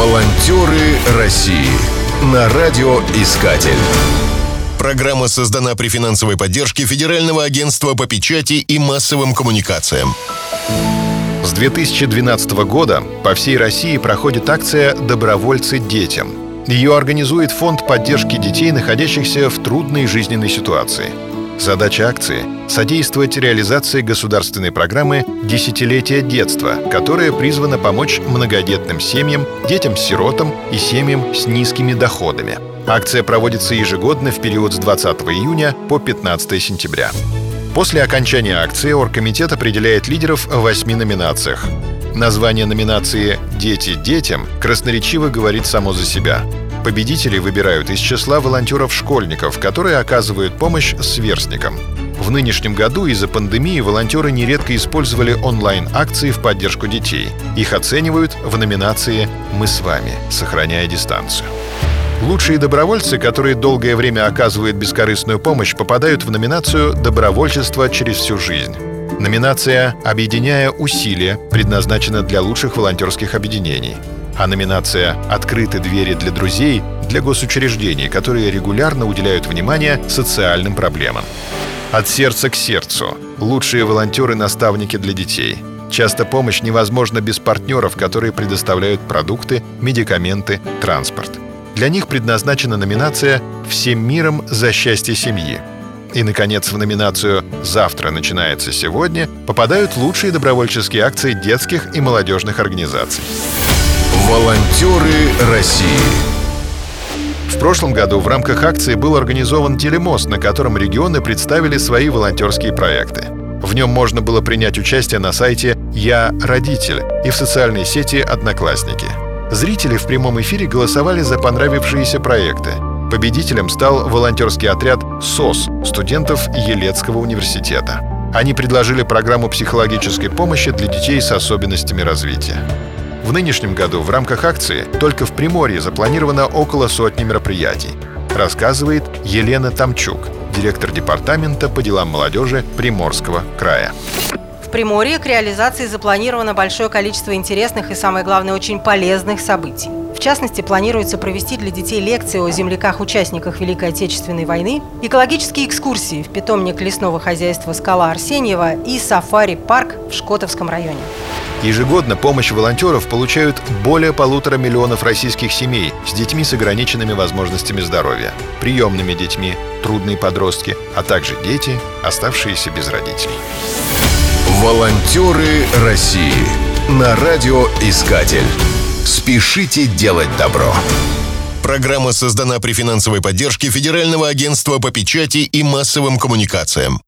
Волонтеры России на радиоискатель. Программа создана при финансовой поддержке Федерального агентства по печати и массовым коммуникациям. С 2012 года по всей России проходит акция «Добровольцы детям». Ее организует Фонд поддержки детей, находящихся в трудной жизненной ситуации – Задача акции — содействовать реализации государственной программы «Десятилетие детства», которая призвана помочь многодетным семьям, детям-сиротам и семьям с низкими доходами. Акция проводится ежегодно в период с 20 июня по 15 сентября. После окончания акции Оргкомитет определяет лидеров в восьми номинациях. Название номинации «Дети детям» красноречиво говорит само за себя. Победителей выбирают из числа волонтеров-школьников, которые оказывают помощь сверстникам. В нынешнем году из-за пандемии волонтеры нередко использовали онлайн-акции в поддержку детей. Их оценивают в номинации «Мы с вами», сохраняя дистанцию. Лучшие добровольцы, которые долгое время оказывают бескорыстную помощь, попадают в номинацию «Добровольчество через всю жизнь». Номинация «Объединяя усилия» предназначена для лучших волонтерских объединений а номинация «Открыты двери для друзей» для госучреждений, которые регулярно уделяют внимание социальным проблемам. От сердца к сердцу. Лучшие волонтеры-наставники для детей. Часто помощь невозможна без партнеров, которые предоставляют продукты, медикаменты, транспорт. Для них предназначена номинация «Всем миром за счастье семьи». И, наконец, в номинацию «Завтра начинается сегодня» попадают лучшие добровольческие акции детских и молодежных организаций. Волонтеры России В прошлом году в рамках акции был организован телемост, на котором регионы представили свои волонтерские проекты. В нем можно было принять участие на сайте «Я родитель» и в социальной сети «Одноклассники». Зрители в прямом эфире голосовали за понравившиеся проекты. Победителем стал волонтерский отряд «СОС» студентов Елецкого университета. Они предложили программу психологической помощи для детей с особенностями развития. В нынешнем году в рамках акции только в Приморье запланировано около сотни мероприятий, рассказывает Елена Тамчук, директор департамента по делам молодежи Приморского края. В Приморье к реализации запланировано большое количество интересных и, самое главное, очень полезных событий. В частности, планируется провести для детей лекции о земляках-участниках Великой Отечественной войны, экологические экскурсии в питомник лесного хозяйства «Скала Арсеньева» и сафари-парк в Шкотовском районе. Ежегодно помощь волонтеров получают более полутора миллионов российских семей с детьми с ограниченными возможностями здоровья, приемными детьми, трудные подростки, а также дети, оставшиеся без родителей. Волонтеры России на радиоискатель. Спешите делать добро. Программа создана при финансовой поддержке Федерального агентства по печати и массовым коммуникациям.